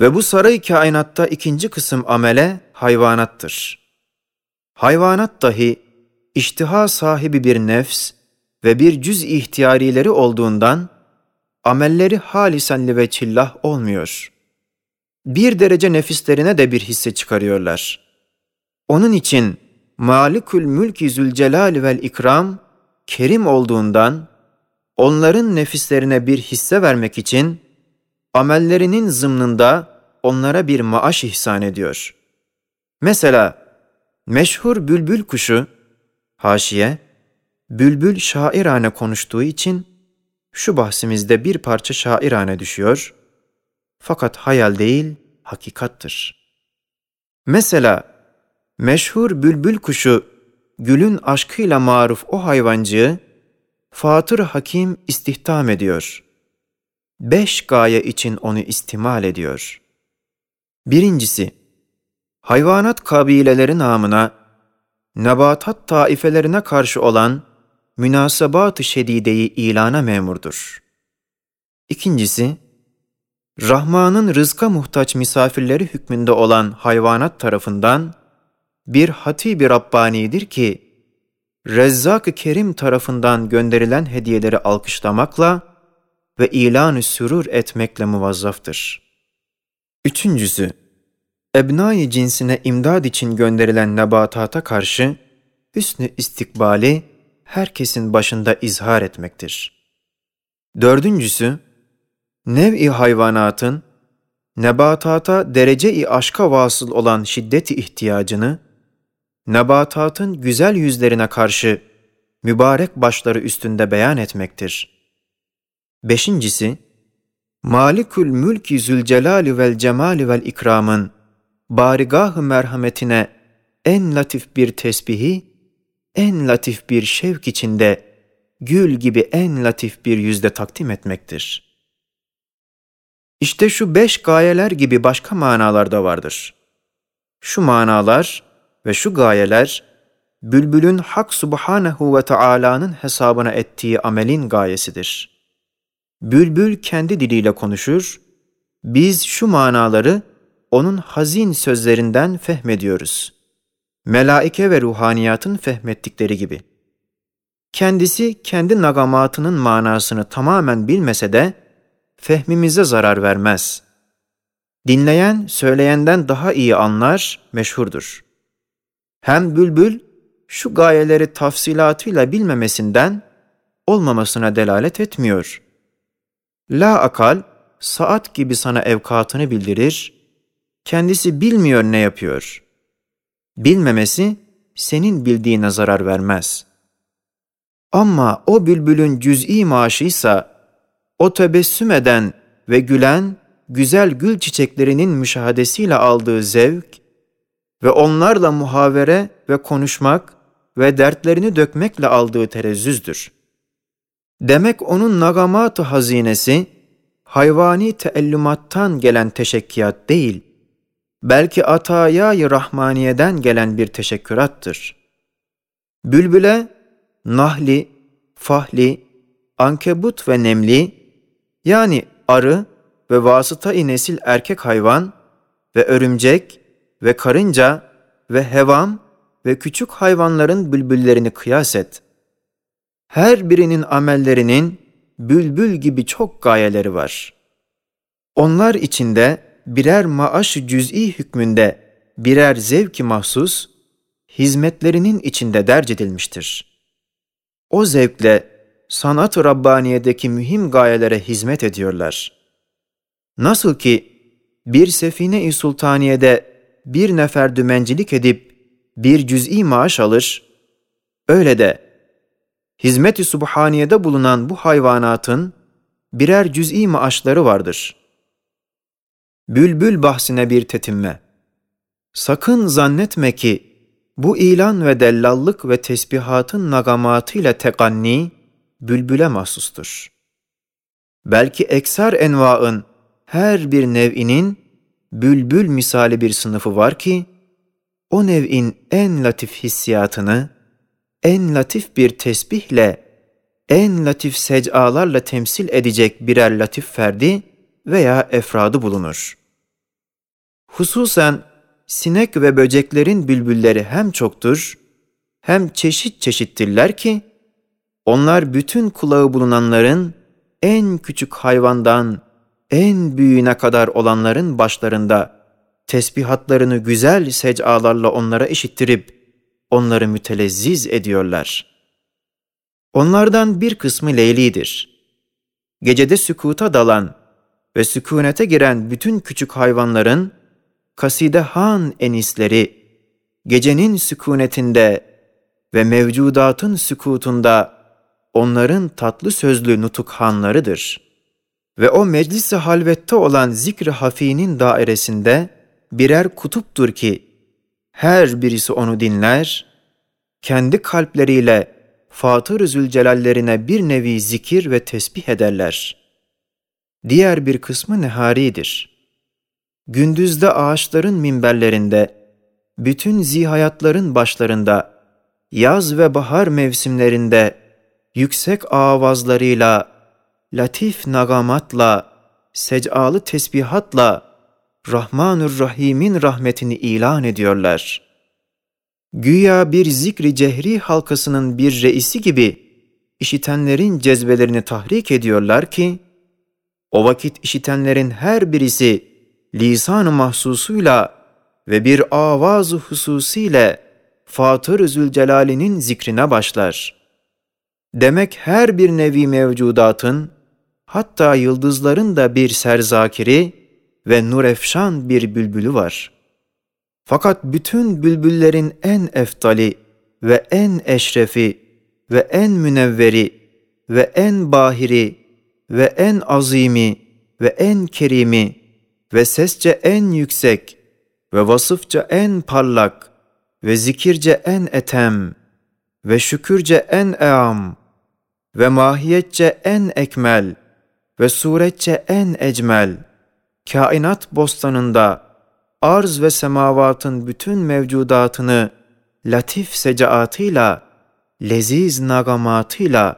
Ve bu saray kainatta ikinci kısım amele hayvanattır. Hayvanat dahi iştiha sahibi bir nefs ve bir cüz ihtiyarileri olduğundan amelleri halisen ve çillah olmuyor. Bir derece nefislerine de bir hisse çıkarıyorlar. Onun için Malikül Mülki Zülcelal vel İkram kerim olduğundan onların nefislerine bir hisse vermek için amellerinin zımnında onlara bir maaş ihsan ediyor. Mesela meşhur bülbül kuşu, haşiye, bülbül şairane konuştuğu için şu bahsimizde bir parça şairane düşüyor, fakat hayal değil, hakikattır. Mesela meşhur bülbül kuşu gülün aşkıyla maruf o hayvancığı Fatır Hakim istihdam ediyor. Beş gaye için onu istimal ediyor. Birincisi, hayvanat kabileleri namına nebatat taifelerine karşı olan münasebat-ı şedideyi ilana memurdur. İkincisi, Rahman'ın rızka muhtaç misafirleri hükmünde olan hayvanat tarafından bir hatibi Rabbani'dir ki, Rezzak-ı Kerim tarafından gönderilen hediyeleri alkışlamakla ve ilan-ı sürur etmekle muvazzaftır. Üçüncüsü, ebnai cinsine imdad için gönderilen nebatata karşı hüsnü istikbali herkesin başında izhar etmektir. Dördüncüsü, nev-i hayvanatın nebatata derece-i aşka vasıl olan şiddeti ihtiyacını, nebatatın güzel yüzlerine karşı mübarek başları üstünde beyan etmektir. Beşincisi, Malikül Mülki Zülcelali vel Cemali vel İkram'ın barigah-ı merhametine en latif bir tesbihi, en latif bir şevk içinde gül gibi en latif bir yüzde takdim etmektir. İşte şu beş gayeler gibi başka manalar da vardır. Şu manalar ve şu gayeler, bülbülün Hak Subhanehu ve Taala'nın hesabına ettiği amelin gayesidir. Bülbül kendi diliyle konuşur, biz şu manaları onun hazin sözlerinden fehmediyoruz. Melaike ve ruhaniyatın fehmettikleri gibi. Kendisi kendi nagamatının manasını tamamen bilmese de fehmimize zarar vermez. Dinleyen söyleyenden daha iyi anlar, meşhurdur. Hem bülbül şu gayeleri tafsilatıyla bilmemesinden olmamasına delalet etmiyor. La akal, saat gibi sana evkatını bildirir, kendisi bilmiyor ne yapıyor. Bilmemesi senin bildiğine zarar vermez. Ama o bülbülün cüz'i maaşıysa, o tebessüm eden ve gülen güzel gül çiçeklerinin müşahadesiyle aldığı zevk ve onlarla muhavere ve konuşmak ve dertlerini dökmekle aldığı terezzüzdür. Demek onun nagamat-ı hazinesi, hayvani teellümattan gelen teşekkiyat değil, belki atayayı rahmaniyeden gelen bir teşekkürattır. Bülbüle, nahli, fahli, ankebut ve nemli, yani arı ve vasıta-i nesil erkek hayvan ve örümcek ve karınca ve hevam ve küçük hayvanların bülbüllerini kıyas et. Her birinin amellerinin bülbül gibi çok gayeleri var. Onlar içinde birer maaş cüz'i hükmünde birer zevki mahsus, hizmetlerinin içinde derc edilmiştir. O zevkle sanat-ı Rabbaniye'deki mühim gayelere hizmet ediyorlar. Nasıl ki bir sefine-i sultaniyede bir nefer dümencilik edip bir cüz'i maaş alır, öyle de hizmet-i subhaniyede bulunan bu hayvanatın birer cüz'i maaşları vardır. Bülbül bahsine bir tetinme. Sakın zannetme ki bu ilan ve dellallık ve tesbihatın nagamatıyla tekanni, bülbüle mahsustur. Belki ekser envaın her bir nev'inin bülbül misali bir sınıfı var ki, o nev'in en latif hissiyatını, en latif bir tesbihle, en latif sec'alarla temsil edecek birer latif ferdi veya efradı bulunur. Hususen sinek ve böceklerin bülbülleri hem çoktur, hem çeşit çeşittirler ki, onlar bütün kulağı bulunanların en küçük hayvandan en büyüğüne kadar olanların başlarında tesbihatlarını güzel sec'alarla onlara işittirip onları mütelezziz ediyorlar. Onlardan bir kısmı leylidir. Gecede sükuta dalan ve sükunete giren bütün küçük hayvanların kaside han enisleri gecenin sükunetinde ve mevcudatın sükutunda onların tatlı sözlü nutukhanlarıdır. Ve o meclis-i halvette olan zikr-i hafinin dairesinde birer kutuptur ki, her birisi onu dinler, kendi kalpleriyle Fatır-ı Zülcelallerine bir nevi zikir ve tesbih ederler. Diğer bir kısmı neharidir. Gündüzde ağaçların minberlerinde, bütün zihayatların başlarında, yaz ve bahar mevsimlerinde yüksek avazlarıyla, latif nagamatla, sec'alı tesbihatla Rahmanur Rahim'in rahmetini ilan ediyorlar. Güya bir zikri cehri halkasının bir reisi gibi işitenlerin cezbelerini tahrik ediyorlar ki, o vakit işitenlerin her birisi lisan-ı mahsusuyla ve bir avaz-ı hususiyle Fatır-ı Zülcelal'inin zikrine başlar. Demek her bir nevi mevcudatın, hatta yıldızların da bir serzakiri ve nurefşan bir bülbülü var. Fakat bütün bülbüllerin en eftali ve en eşrefi ve en münevveri ve en bahiri ve en azimi ve en kerimi ve sesçe en yüksek ve vasıfça en parlak ve zikirce en etem ve şükürce en eam ve mahiyetçe en ekmel ve suretçe en ecmel, kainat bostanında arz ve semavatın bütün mevcudatını latif secaatıyla, leziz nagamatıyla,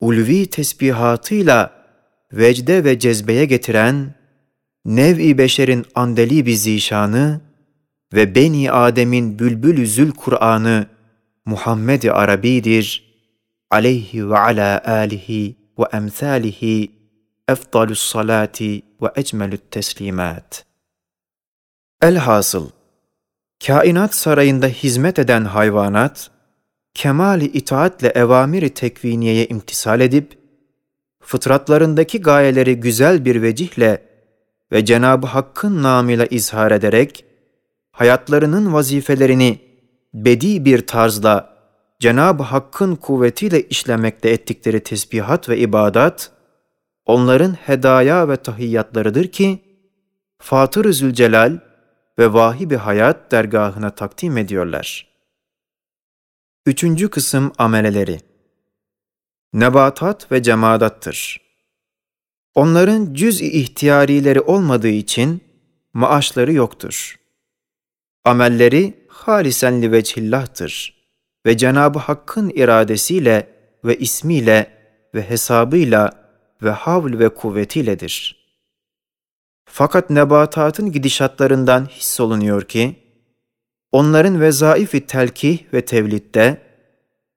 ulvi tesbihatıyla vecde ve cezbeye getiren, nev-i beşerin andeli bir zişanı ve Beni Adem'in bülbül zül Kur'an'ı Muhammed-i Arabi'dir aleyhi ve ala alihi ve emsalihi efdalus salati ve ecmelü't teslimat. Elhasıl, kainat sarayında hizmet eden hayvanat, kemali itaatle evamiri tekviniyeye imtisal edip, fıtratlarındaki gayeleri güzel bir vecihle ve Cenab-ı Hakk'ın namıyla izhar ederek, hayatlarının vazifelerini bedi bir tarzla Cenab-ı Hakk'ın kuvvetiyle işlemekte ettikleri tesbihat ve ibadat, onların hedaya ve tahiyyatlarıdır ki, Fatır-ı Zülcelal ve vahibi hayat dergahına takdim ediyorlar. Üçüncü kısım ameleleri Nebatat ve cemadattır. Onların cüz-i ihtiyarileri olmadığı için maaşları yoktur. Amelleri halisen li vechillah'tır ve Cenab-ı Hakk'ın iradesiyle ve ismiyle ve hesabıyla ve havl ve kuvvetiyledir. Fakat nebatatın gidişatlarından hissolunuyor ki, onların vezaifi telkih ve tevlitte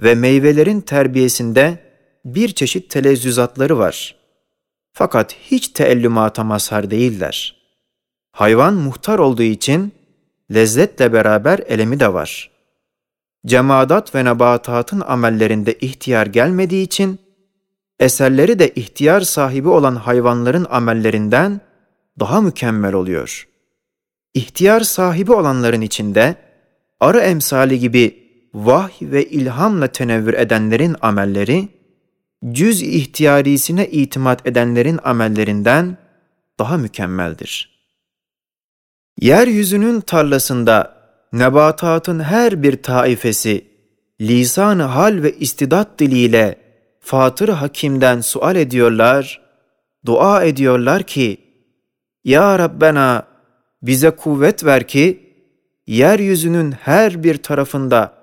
ve meyvelerin terbiyesinde bir çeşit telezzüzatları var. Fakat hiç teellümata mazhar değiller. Hayvan muhtar olduğu için lezzetle beraber elemi de var. Cemadat ve nebatatın amellerinde ihtiyar gelmediği için, eserleri de ihtiyar sahibi olan hayvanların amellerinden daha mükemmel oluyor. İhtiyar sahibi olanların içinde, arı emsali gibi vahy ve ilhamla tenevvür edenlerin amelleri, cüz ihtiyarisine itimat edenlerin amellerinden daha mükemmeldir. Yeryüzünün tarlasında nebatatın her bir taifesi lisan-ı hal ve istidat diliyle Fatır Hakim'den sual ediyorlar, dua ediyorlar ki, Ya Rabbena bize kuvvet ver ki, yeryüzünün her bir tarafında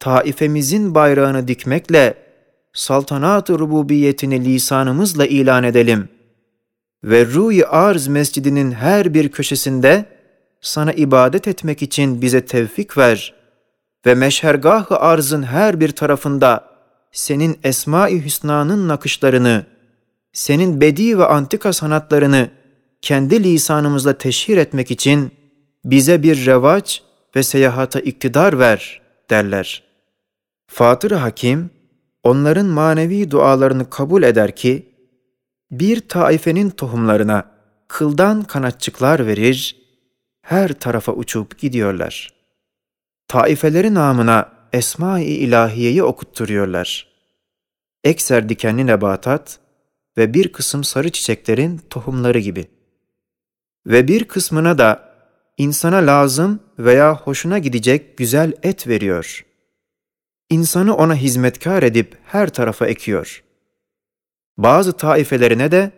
taifemizin bayrağını dikmekle saltanat-ı rububiyetini lisanımızla ilan edelim ve Ruh-i Arz Mescidinin her bir köşesinde sana ibadet etmek için bize tevfik ver ve meşhergah-ı arzın her bir tarafında senin Esma-i Hüsna'nın nakışlarını, senin bedi ve antika sanatlarını kendi lisanımızla teşhir etmek için bize bir revaç ve seyahata iktidar ver derler. Fatır Hakim, onların manevi dualarını kabul eder ki, bir taifenin tohumlarına kıldan kanatçıklar verir, her tarafa uçup gidiyorlar. Taifeleri namına Esma-i İlahiye'yi okutturuyorlar. Ekser dikenli nebatat ve bir kısım sarı çiçeklerin tohumları gibi. Ve bir kısmına da insana lazım veya hoşuna gidecek güzel et veriyor. İnsanı ona hizmetkar edip her tarafa ekiyor. Bazı taifelerine de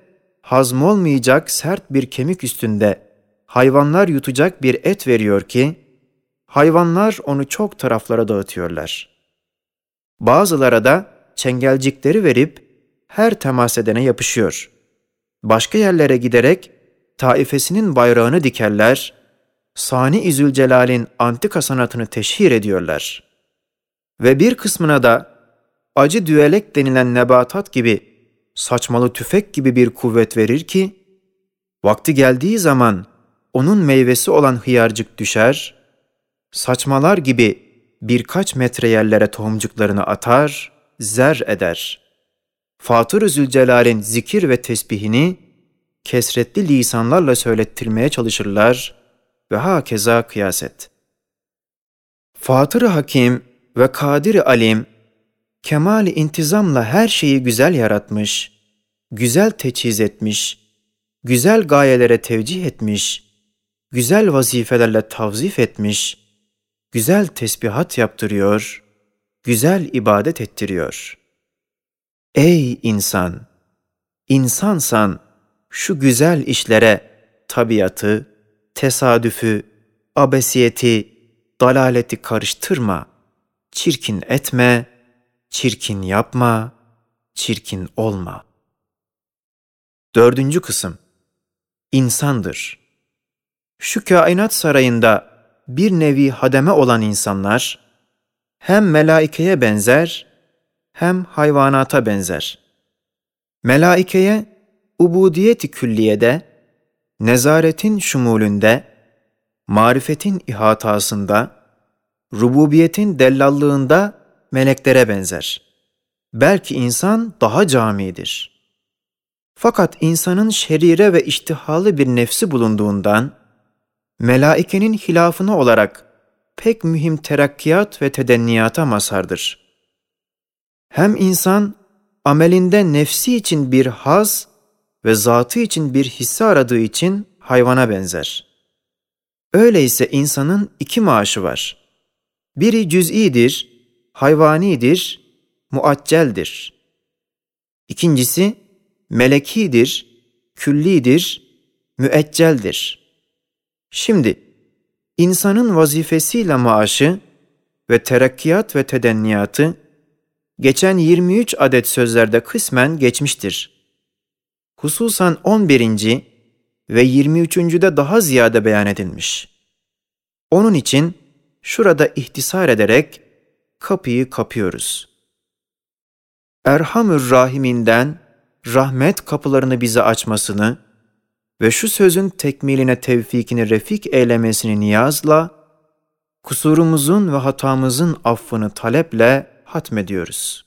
hazmolmayacak sert bir kemik üstünde hayvanlar yutacak bir et veriyor ki, hayvanlar onu çok taraflara dağıtıyorlar. Bazılara da çengelcikleri verip her temas edene yapışıyor. Başka yerlere giderek taifesinin bayrağını dikerler, Sani Zülcelal'in antika sanatını teşhir ediyorlar. Ve bir kısmına da acı düelek denilen nebatat gibi saçmalı tüfek gibi bir kuvvet verir ki, vakti geldiği zaman onun meyvesi olan hıyarcık düşer, saçmalar gibi birkaç metre yerlere tohumcuklarını atar, zer eder. Fatır-ı Zülcelal'in zikir ve tesbihini kesretli lisanlarla söylettirmeye çalışırlar ve hakeza kıyaset. Fatır-ı Hakim ve Kadir-i Alim, kemal intizamla her şeyi güzel yaratmış, güzel teçhiz etmiş, güzel gayelere tevcih etmiş, güzel vazifelerle tavzif etmiş, güzel tesbihat yaptırıyor, güzel ibadet ettiriyor. Ey insan! İnsansan şu güzel işlere tabiatı, tesadüfü, abesiyeti, dalaleti karıştırma, çirkin etme, çirkin yapma, çirkin olma. Dördüncü kısım İnsandır. Şu kainat sarayında bir nevi hademe olan insanlar, hem melaikeye benzer, hem hayvanata benzer. Melaikeye, ubudiyeti külliyede, nezaretin şumulünde, marifetin ihatasında, rububiyetin dellallığında meleklere benzer. Belki insan daha camidir. Fakat insanın şerire ve iştihalı bir nefsi bulunduğundan, melaikenin hilafını olarak pek mühim terakkiyat ve tedenniyata mazhardır. Hem insan amelinde nefsi için bir haz ve zatı için bir hisse aradığı için hayvana benzer. Öyleyse insanın iki maaşı var. Biri cüz'idir, hayvanidir, muacceldir. İkincisi melekidir, küllidir, müecceldir. Şimdi insanın vazifesiyle maaşı ve terakkiyat ve tedenniyatı geçen 23 adet sözlerde kısmen geçmiştir. Hususan 11. ve 23. de daha ziyade beyan edilmiş. Onun için şurada ihtisar ederek kapıyı kapıyoruz. Erhamür Rahiminden rahmet kapılarını bize açmasını ve şu sözün tekmiline tevfikini refik eylemesini niyazla, kusurumuzun ve hatamızın affını taleple hatmediyoruz.